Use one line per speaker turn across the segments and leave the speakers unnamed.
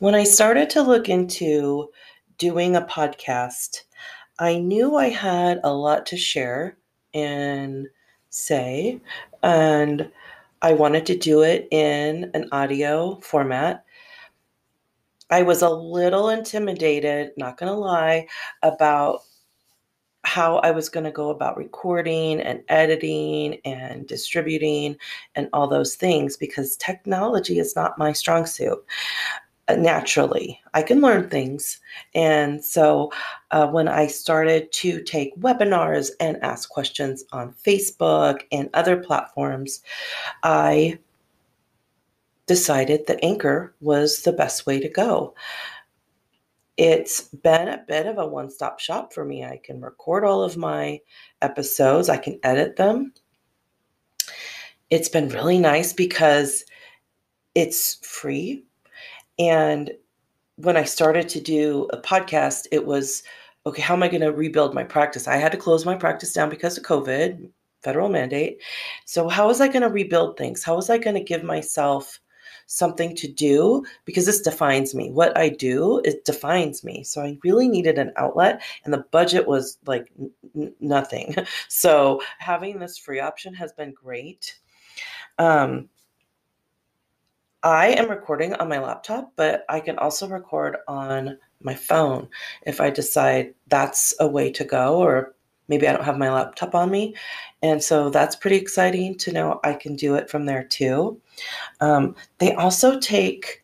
When I started to look into doing a podcast, I knew I had a lot to share and say, and I wanted to do it in an audio format. I was a little intimidated, not going to lie, about how I was going to go about recording and editing and distributing and all those things because technology is not my strong suit. Uh, naturally, I can learn things. And so uh, when I started to take webinars and ask questions on Facebook and other platforms, I decided that Anchor was the best way to go it's been a bit of a one stop shop for me. I can record all of my episodes, I can edit them. It's been really nice because it's free. And when I started to do a podcast, it was okay, how am I going to rebuild my practice? I had to close my practice down because of COVID, federal mandate. So, how was I going to rebuild things? How was I going to give myself something to do because this defines me. What I do, it defines me. So I really needed an outlet, and the budget was like n- nothing. So having this free option has been great. Um, I am recording on my laptop, but I can also record on my phone if I decide that's a way to go, or maybe I don't have my laptop on me. And so that's pretty exciting to know I can do it from there too. Um, they also take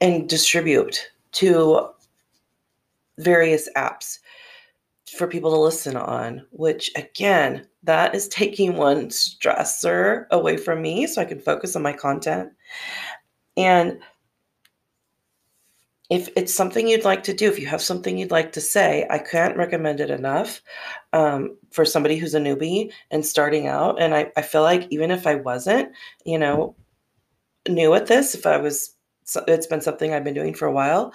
and distribute to various apps for people to listen on, which again, that is taking one stressor away from me so I can focus on my content. And if it's something you'd like to do, if you have something you'd like to say, I can't recommend it enough um, for somebody who's a newbie and starting out. And I, I feel like even if I wasn't, you know, new at this, if I was, it's been something I've been doing for a while,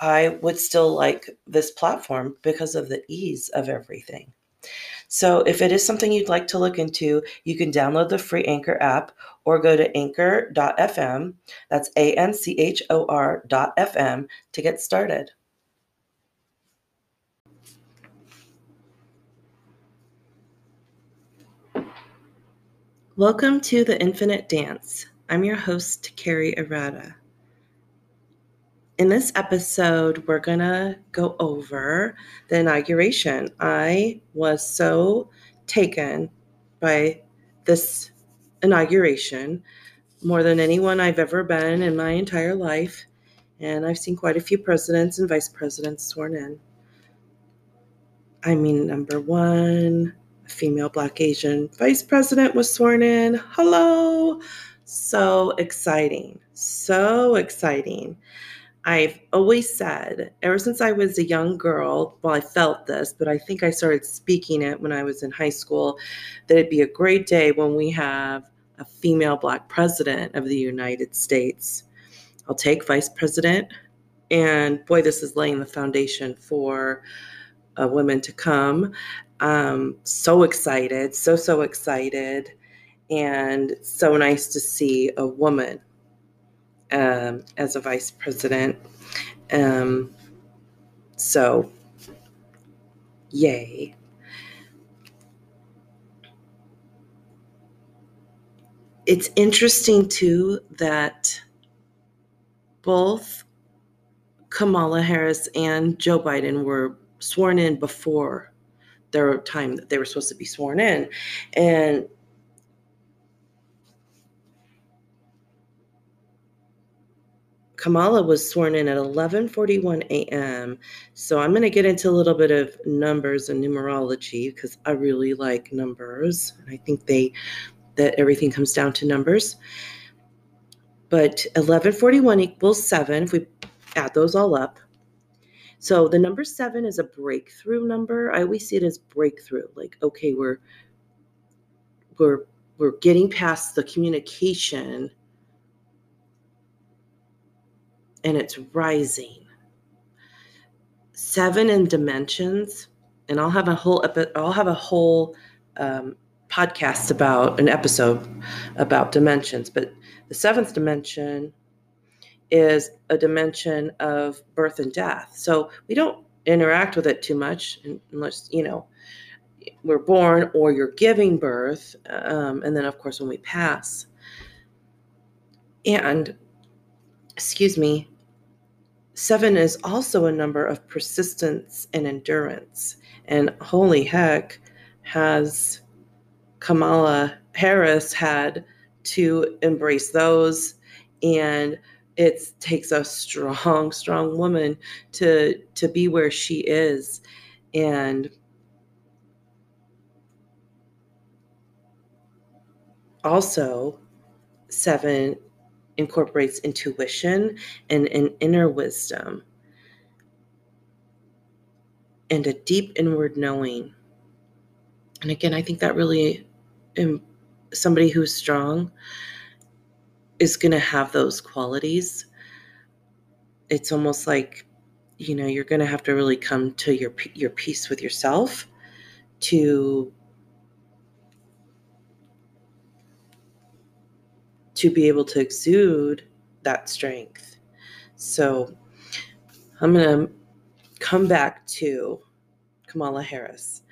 I would still like this platform because of the ease of everything. So if it is something you'd like to look into, you can download the free Anchor app or go to anchor.fm. That's A N C H O R.fm to get started. Welcome to the Infinite Dance. I'm your host, Carri Arata in this episode, we're going to go over the inauguration. I was so taken by this inauguration more than anyone I've ever been in my entire life. And I've seen quite a few presidents and vice presidents sworn in. I mean, number one, a female Black Asian vice president was sworn in. Hello! So exciting. So exciting. I've always said, ever since I was a young girl, well, I felt this, but I think I started speaking it when I was in high school, that it'd be a great day when we have a female Black president of the United States. I'll take vice president. And boy, this is laying the foundation for uh, women to come. Um, so excited, so, so excited. And so nice to see a woman um, as a vice president. Um, so, yay. It's interesting too that both Kamala Harris and Joe Biden were sworn in before their time that they were supposed to be sworn in. And Kamala was sworn in at 11:41 a.m. So I'm going to get into a little bit of numbers and numerology because I really like numbers, and I think they that everything comes down to numbers. But 1141 equals 7 if we add those all up. So the number 7 is a breakthrough number. I always see it as breakthrough like okay, we're we're we're getting past the communication and it's rising. Seven in dimensions, and I'll have a whole epi- I'll have a whole um, podcast about an episode about dimensions. But the seventh dimension is a dimension of birth and death. So we don't interact with it too much unless, you know, we're born or you're giving birth. Um, and then, of course, when we pass. And, excuse me, seven is also a number of persistence and endurance. And holy heck, has Kamala Harris had to embrace those and it takes a strong strong woman to to be where she is and also seven incorporates intuition and an inner wisdom and a deep inward knowing. And again i think that really um, somebody who's strong is going to have those qualities. It's almost like you know you're going to have to really come to your your peace with yourself to to be able to exude that strength so i'm going to come back to kamala harris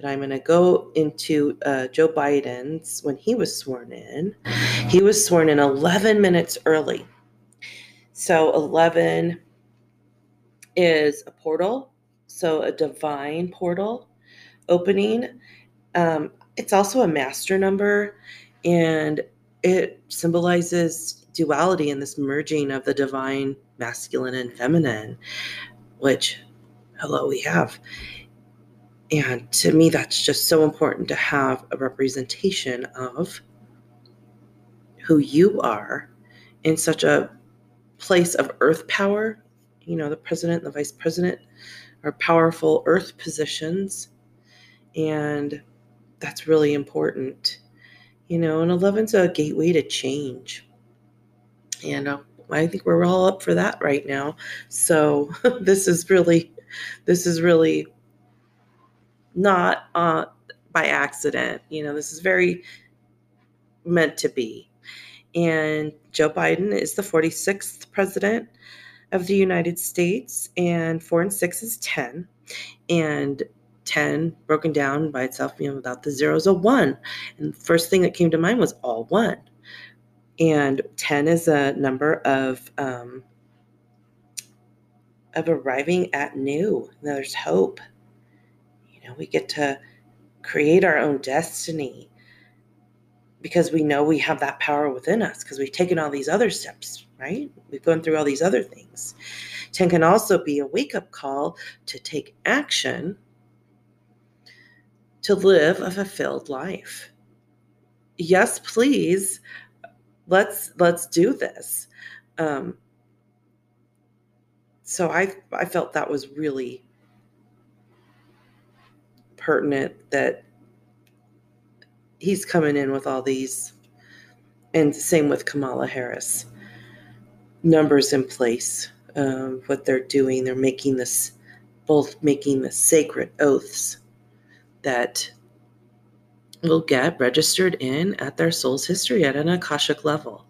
but I'm going to go into uh, Joe Biden's when he was sworn in. He was sworn in 11 minutes early. So 11 is a portal, so a divine portal opening. Um, it's also a master number, and it symbolizes duality and this merging of the divine masculine and feminine, which, hello, we have. And to me, that's just so important to have a representation of who you are in such a place of earth power. You know, the president, and the vice president are powerful earth positions. And that's really important. You know, and 11's a gateway to change. And uh, I think we're all up for that right now. So this is really, this is really not uh, by accident. You know, this is very meant to be. And Joe Biden is the 46th president of the United States, and four and six is 10. And 10 broken down by itself, you know, without the zeros, a one. And the first thing that came to mind was all one. And 10 is a number of um, of arriving at new. There's hope You know, we get to create our own destiny because we know we have that power within us because we've taken all these other steps, right? We've gone through all these other things. 10 can also be a wake up call to take action to live a fulfilled life. Yes, please. Let's let's do this. Um, so I I felt that was really pertinent that he's coming in with all these, and same with Kamala Harris. Numbers in place, um, what they're doing, they're making this, both making the sacred oaths that will get registered in at their soul's history at an akashic level.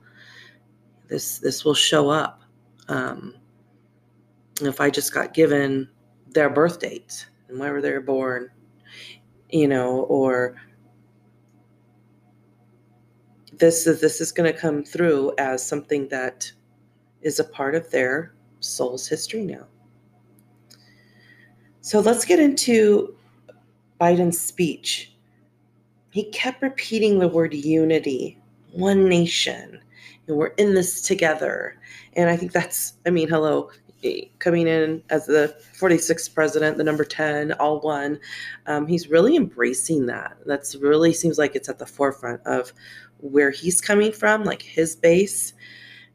This this will show up. Um, if I just got given their birth dates and where they were born, you know, or this is this is going to come through as something that is a part of their soul's history now. So let's get into Biden's speech. He kept repeating the word unity, one nation, and we're in this together. And I think that's, I mean, hello, coming in as the 46th president, the number 10, all one. Um, he's really embracing that. That's really seems like it's at the forefront of where he's coming from, like his base.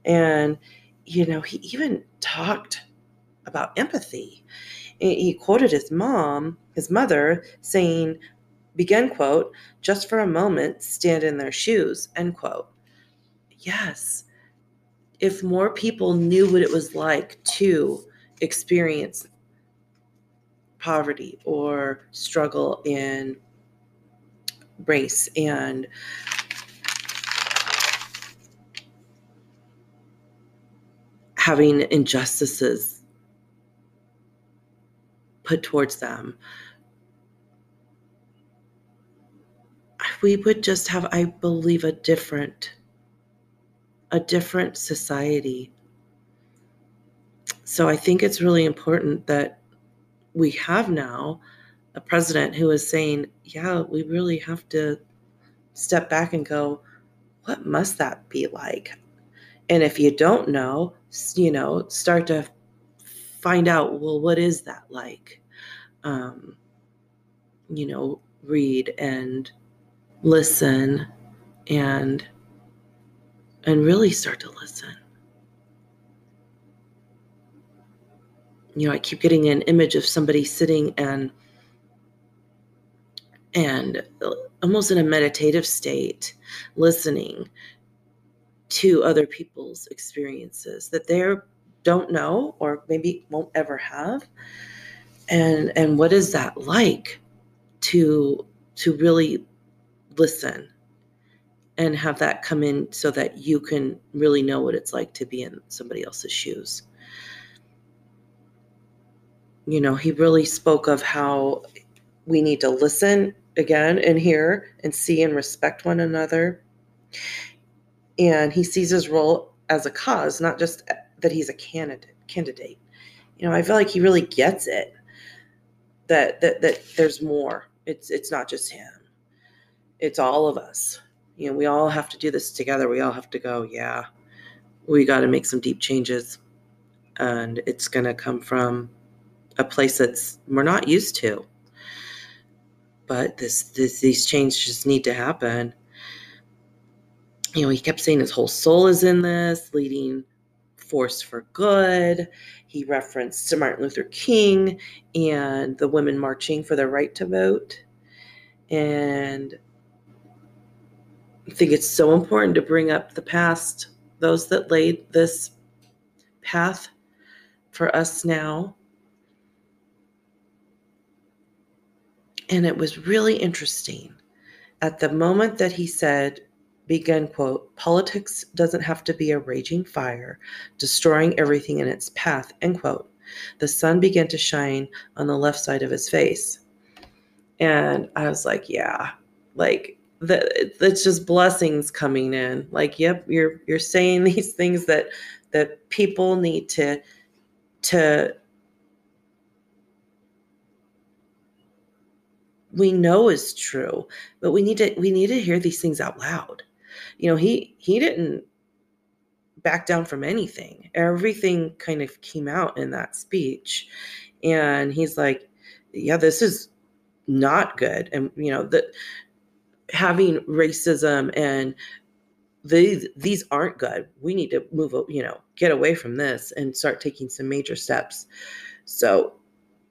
And, you know, he even talked about empathy. He quoted his mom, his mother, saying, begin quote, just for a moment, stand in their shoes, end quote. Yes, if more people knew what it was like to experience poverty or struggle in race and having injustices put towards them, we would just have, I believe, a different, a different society. So I think it's really important that we have now a president who is saying, yeah, we really have to step back and go, what must that be like? And if you don't know, you know, start to find out, well, what is that like? Um, you know, read and listen and and really start to listen. You know, I keep getting an image of somebody sitting and and almost in a meditative state, listening to other people's experiences that they don't know or maybe won't ever have. And and what is that like to to really listen and have that come in so that you can really know what it's like to be in somebody else's shoes. You know, he really spoke of how we need to listen again and hear and see and respect one another. And he sees his role as a cause, not just that he's a candidate candidate. You know, I feel like he really gets it that that that there's more. It's it's not just him. It's all of us. You know, we all have to do this together. We all have to go, yeah. We got to make some deep changes. And it's going to come from a place that's we're not used to but this, this these changes need to happen you know he kept saying his whole soul is in this leading force for good. He referenced martin luther king and the women marching for their right to vote. And i think it's so important to bring up the past those that laid this path for us now. And it was really interesting. At the moment that he said, begin quote, politics doesn't have to be a raging fire, destroying everything in its path, end quote, the sun began to shine on the left side of his face. And I was like, yeah, like the, it's just blessings coming in. Like, yep, you're you're saying these things that that people need to to we know is true, but we need to we need to hear these things out loud. You know, he he didn't back down from anything. Everything kind of came out in that speech. And he's like, yeah, this is not good. And you know, that having racism and these these aren't good. We need to move, you know, get away from this and start taking some major steps. So,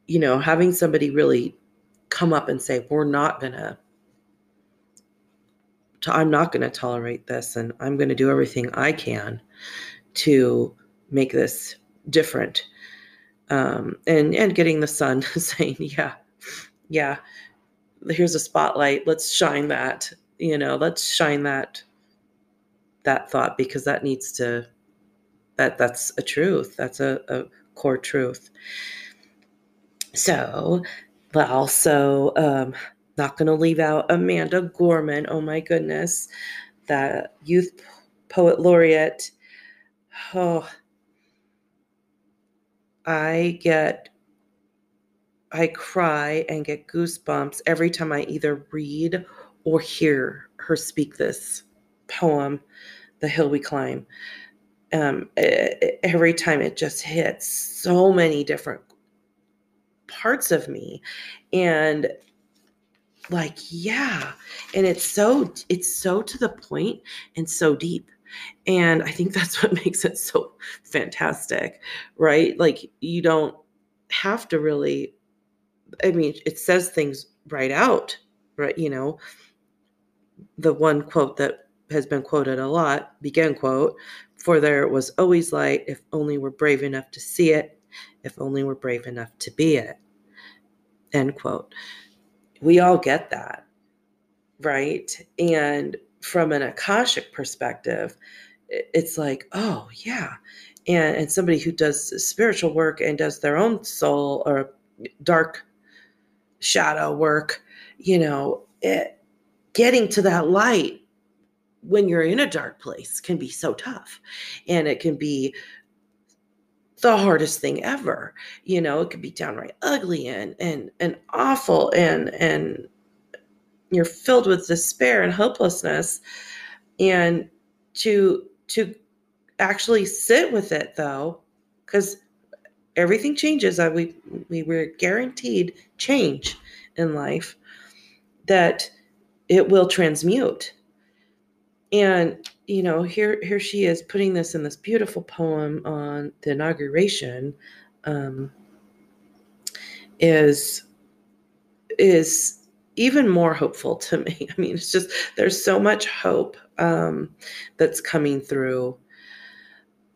you know, having somebody really come up and say, we're not going to, I'm not going to tolerate this and I'm going to do everything I can to make this different. Um, and, and getting the sun saying, yeah, yeah, here's a spotlight. Let's shine that, you know, let's shine that, that thought because that needs to, that that's a truth. That's a, a core truth. So but also um, not going to leave out Amanda Gorman. Oh my goodness, that youth poet laureate. Oh, I get, I cry and get goosebumps every time I either read or hear her speak this poem, The Hill We Climb. Um, every time it just hits so many different parts of me and like yeah. And it's so it's so to the point and so deep. And i think that's what makes it so fantastic right? Like you don't have to really i mean it says things right out right you know? The one quote that has been quoted a lot begin quote for there was always light if only we're brave enough to see it if only we're brave enough to be it End quote. We all get that, right? And from an Akashic perspective, it's like, oh, yeah. and, and somebody who does spiritual work and does their own soul or dark shadow work, you know, it, getting to that light when you're in a dark place can be so tough. And it can be the hardest thing ever. You know, it could be downright ugly and and and awful and and you're filled with despair and hopelessness. And to to actually sit with it though, because everything changes. I, we we were guaranteed change in life that it will transmute. And you know, here here she is putting this in this beautiful poem on the inauguration. Um, is is even more hopeful to me. I mean, it's just there's so much hope um, that's coming through.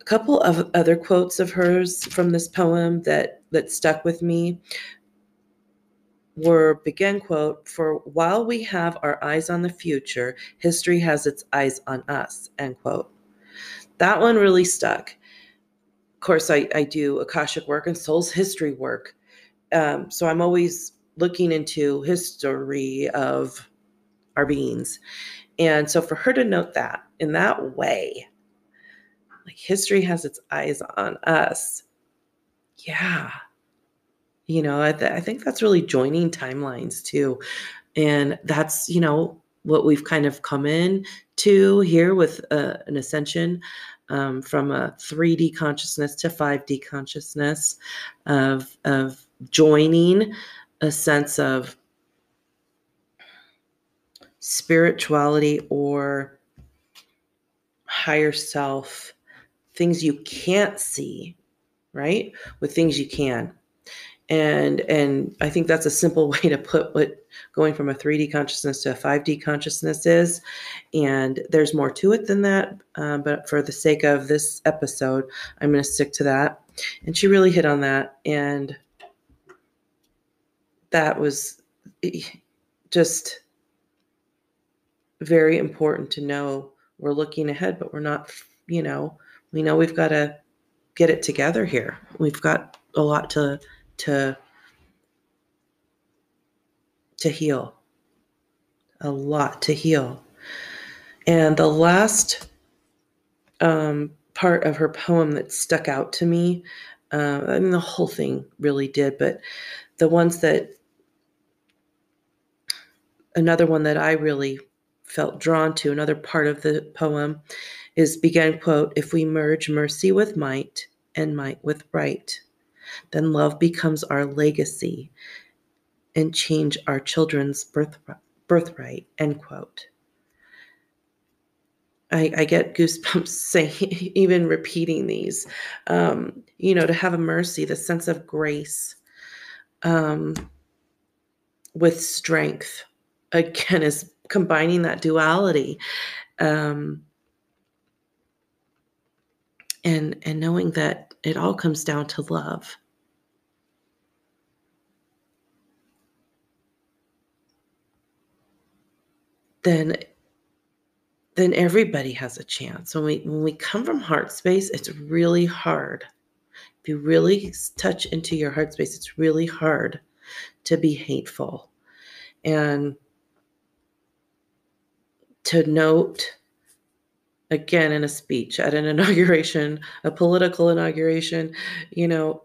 A couple of other quotes of hers from this poem that that stuck with me were begin quote for while we have our eyes on the future history has its eyes on us end quote. That one really stuck. Of course i, I do akashic work and soul's history work. Um, so i'm always looking into history of our beings. And so for her to note that in that way like history has its eyes on us. Yeah you know I, th- I think that's really joining timelines too. And that's you know what we've kind of come in to here with uh, an ascension um, from a 3d consciousness to 5d consciousness of of joining a sense of spirituality or higher self things you can't see right? With things you can and and i think that's a simple way to put what going from a 3d consciousness to a 5d consciousness is. And there's more to it than that uh, but for the sake of this episode i'm going to stick to that. And she really hit on that and that was just very important to know we're looking ahead but we're not you know we know we've got to get it together here. We've got a lot to to to heal. A lot to heal. And the last um, part of her poem that stuck out to me uh, i mean the whole thing really did but the ones that another one that i really felt drawn to another part of the poem is began quote if we merge mercy with might and might with right then love becomes our legacy and change our children's birth, birthright, end quote. I, I, get goosebumps saying, even repeating these. Um, you know, to have a mercy, the sense of grace um, with strength, again, is combining that duality. Um, and and knowing that it all comes down to love. Then then everybody has a chance. When we when we come from heart space it's really hard. If you really touch into your heart space it's really hard to be hateful. And to note again in a speech at an inauguration, a political inauguration, you know,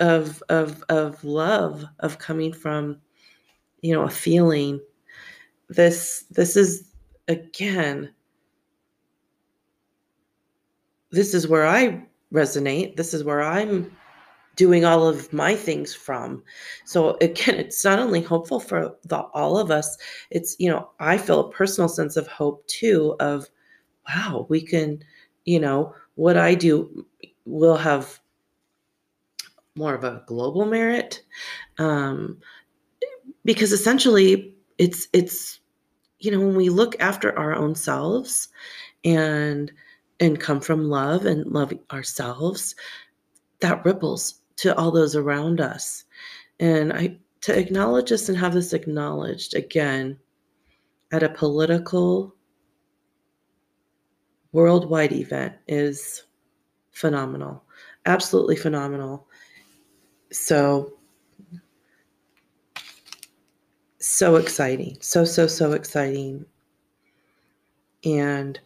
of of of love, of coming from, you know, a feeling. This this is again this is where I resonate. This is where I'm doing all of my things from. So again, it's not only hopeful for the all of us, it's you know, I feel a personal sense of hope too of wow, we can, you know, what I do will have more of a global merit. Um, because essentially it's it's you know when we look after our own selves and and come from love and love ourselves that ripples to all those around us and i to acknowledge this and have this acknowledged again at a political worldwide event is phenomenal. Absolutely phenomenal. So, so exciting. So, so, so exciting. And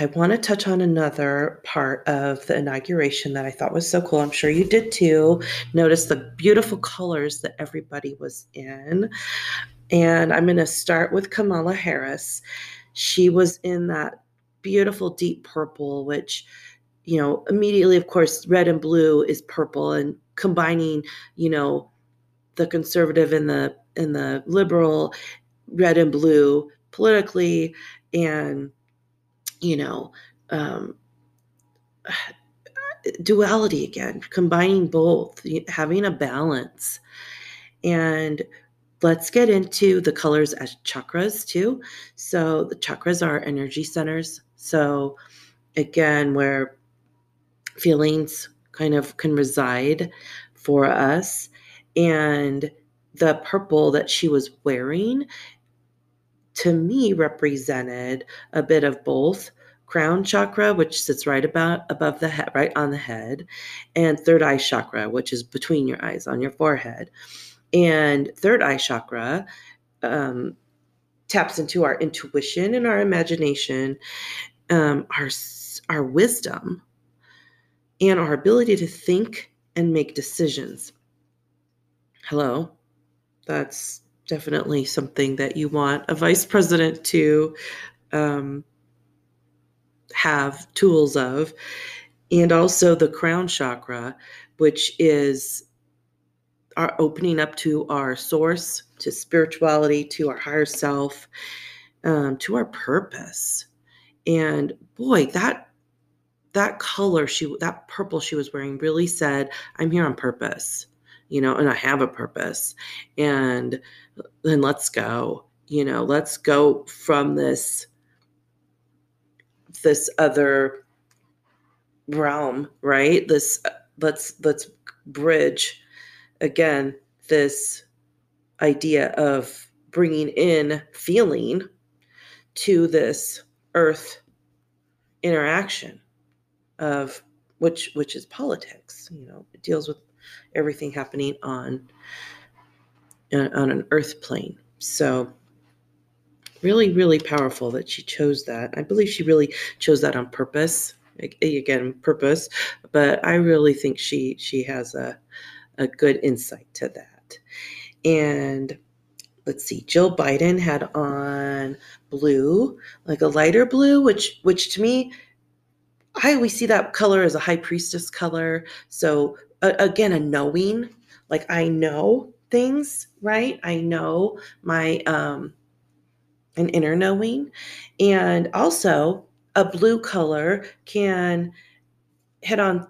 I want to touch on another part of the inauguration that I thought was so cool. I'm sure you did too. Notice the beautiful colors that everybody was in. And I'm going to start with Kamala Harris. She was in that beautiful deep purple, which, you know, immediately, of course, red and blue is purple, and combining, you know, the conservative and the and the liberal, red and blue politically, and you know, um, duality again, combining both, having a balance. And let's get into the colors as chakras too. So the chakras are energy centers. So again, where feelings kind of can reside for us. And the purple that she was wearing to me represented a bit of both crown chakra which sits right about above the head right on the head and third eye chakra which is between your eyes on your forehead and third eye chakra um, taps into our intuition and our imagination um, our our wisdom and our ability to think and make decisions hello that's definitely something that you want a vice president to um, have tools of. And also the crown chakra, which is our opening up to our source, to spirituality, to our higher self, um, to our purpose. And boy, that that color she that purple she was wearing really said, "I'm here on purpose." you know, and I have a purpose. And then let's go, you know, let's go from this this other realm, right? This let's let's bridge again this idea of bringing in feeling to this earth interaction of which which is politics you know it deals with everything happening on on an earth plane. So really really powerful that she chose that. I believe she really chose that on purpose. Again, purpose, but I really think she she has a a good insight to that. And let's see, Jill Biden had on blue, like a lighter blue, which which to me I always see that color as a high priestess color. So again, a knowing, like I know things, right? I know my um an inner knowing. And also a blue color can hit on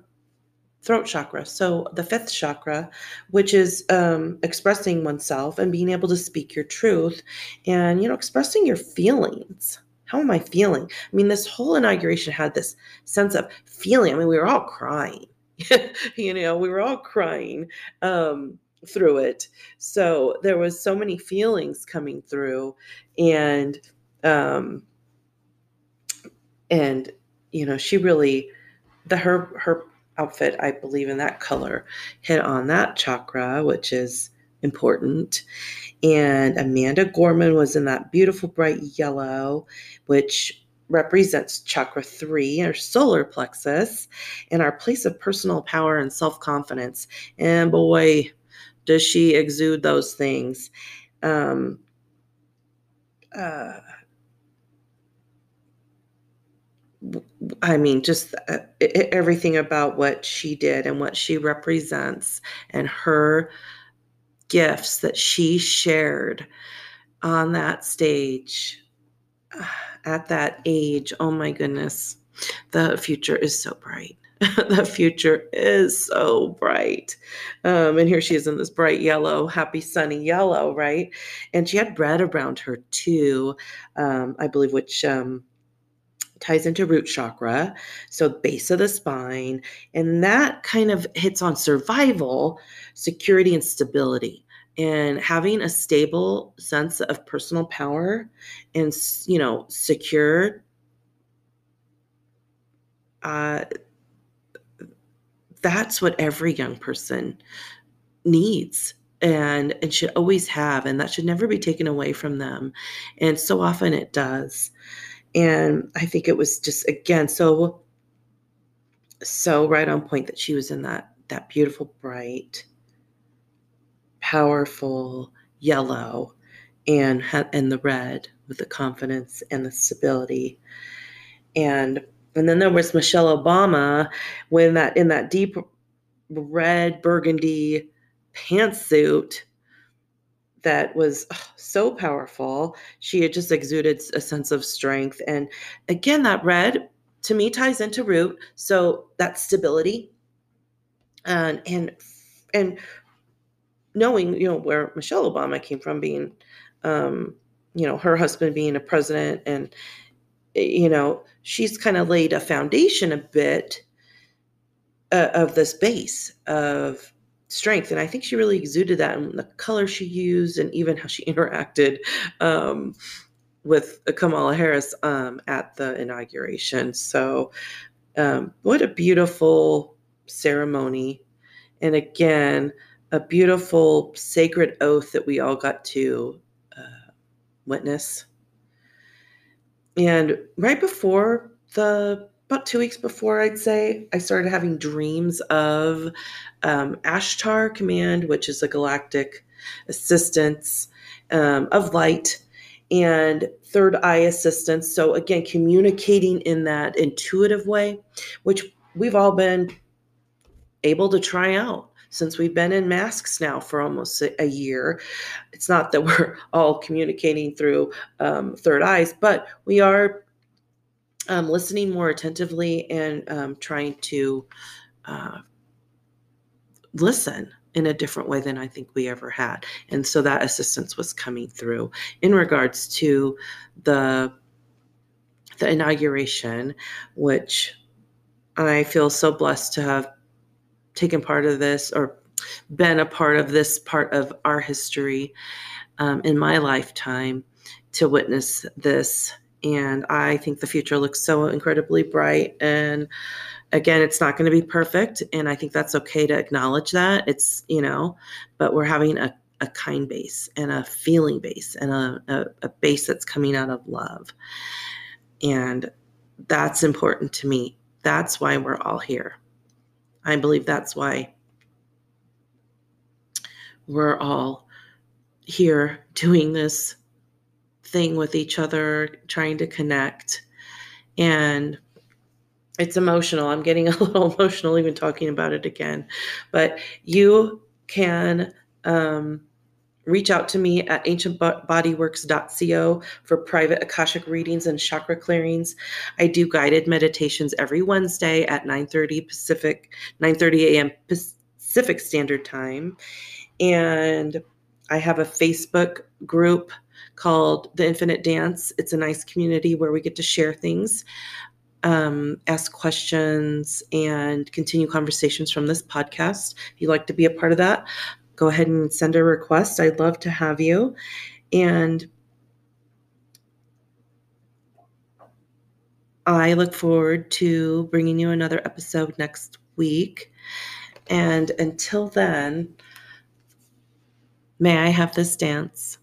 throat chakra. So the fifth chakra, which is um, expressing oneself and being able to speak your truth and, you know, expressing your feelings how am I feeling? I mean, this whole inauguration had this sense of feeling. I mean, we were all crying. you know, we were all crying um, through it. So there was so many feelings coming through, and um, and you know, she really the her her outfit, I believe in that color, hit on that chakra, which is important. And Amanda Gorman was in that beautiful bright yellow, which represents chakra three, our solar plexus, and our place of personal power and self confidence. And boy, does she exude those things. Um, uh, I mean, just uh, everything about what she did and what she represents and her gifts that she shared on that stage at that age. Oh my goodness, the future is so bright. the future is so bright. Um, and here she is in this bright yellow, happy sunny yellow, right? And she had red around her too, um, I believe, which um, ties into root chakra, so base of the spine, and that kind of hits on survival, security, and stability. And having a stable sense of personal power and, you know, secure, uh, that's what every young person needs and and should always have and that should never be taken away from them and so often it does and i think it was just again so so right on point that she was in that that beautiful bright powerful yellow and and the red with the confidence and the stability. And and then there was Michelle Obama when that in that deep red burgundy pantsuit that was so powerful. She had just exuded a sense of strength. And again, that red to me ties into root. So that stability and and and knowing, you know, where Michelle Obama came from being um, you know, her husband being a president and you know, she's kind of laid a foundation a bit uh, of this base of strength and i think she really exuded that in the color she used and even how she interacted um, with kamala harris um, at the inauguration. So um, what a beautiful ceremony. And again a beautiful sacred oath that we all got to uh, witness. And right before the about two weeks before, I'd say, I started having dreams of um, Ashtar Command, which is a galactic assistance um, of light, and Third Eye assistance. So, again, communicating in that intuitive way, which we've all been able to try out since we've been in masks now for almost a year. It's not that we're all communicating through um, third eyes, but we are um, listening more attentively and um, trying to uh, listen in a different way than I think we ever had. And so that assistance was coming through in regards to the the inauguration, which I feel so blessed to have taken part of this or been a part of this part of our history um, in my lifetime to witness this and I think the future looks so incredibly bright. And again, it's not going to be perfect. And I think that's okay to acknowledge that. It's, you know, but we're having a, a kind base and a feeling base and a, a, a base that's coming out of love. And that's important to me. That's why we're all here. I believe that's why we're all here doing this thing with each other, trying to connect. And it's emotional. I'm getting a little emotional even talking about it again. But you can um, reach out to me at ancientbodyworks.co for private Akashic readings and chakra clearings. I do guided meditations every Wednesday at 9:30 Pacific, 9:30 a.m. Pacific Standard Time. And I have a Facebook group called The Infinite Dance. It's a nice community where we get to share things, um, ask questions, and continue conversations from this podcast. If you'd like to be a part of that, go ahead and send a request. I'd love to have you. And I look forward to bringing you another episode next week. And until then, may I have this dance?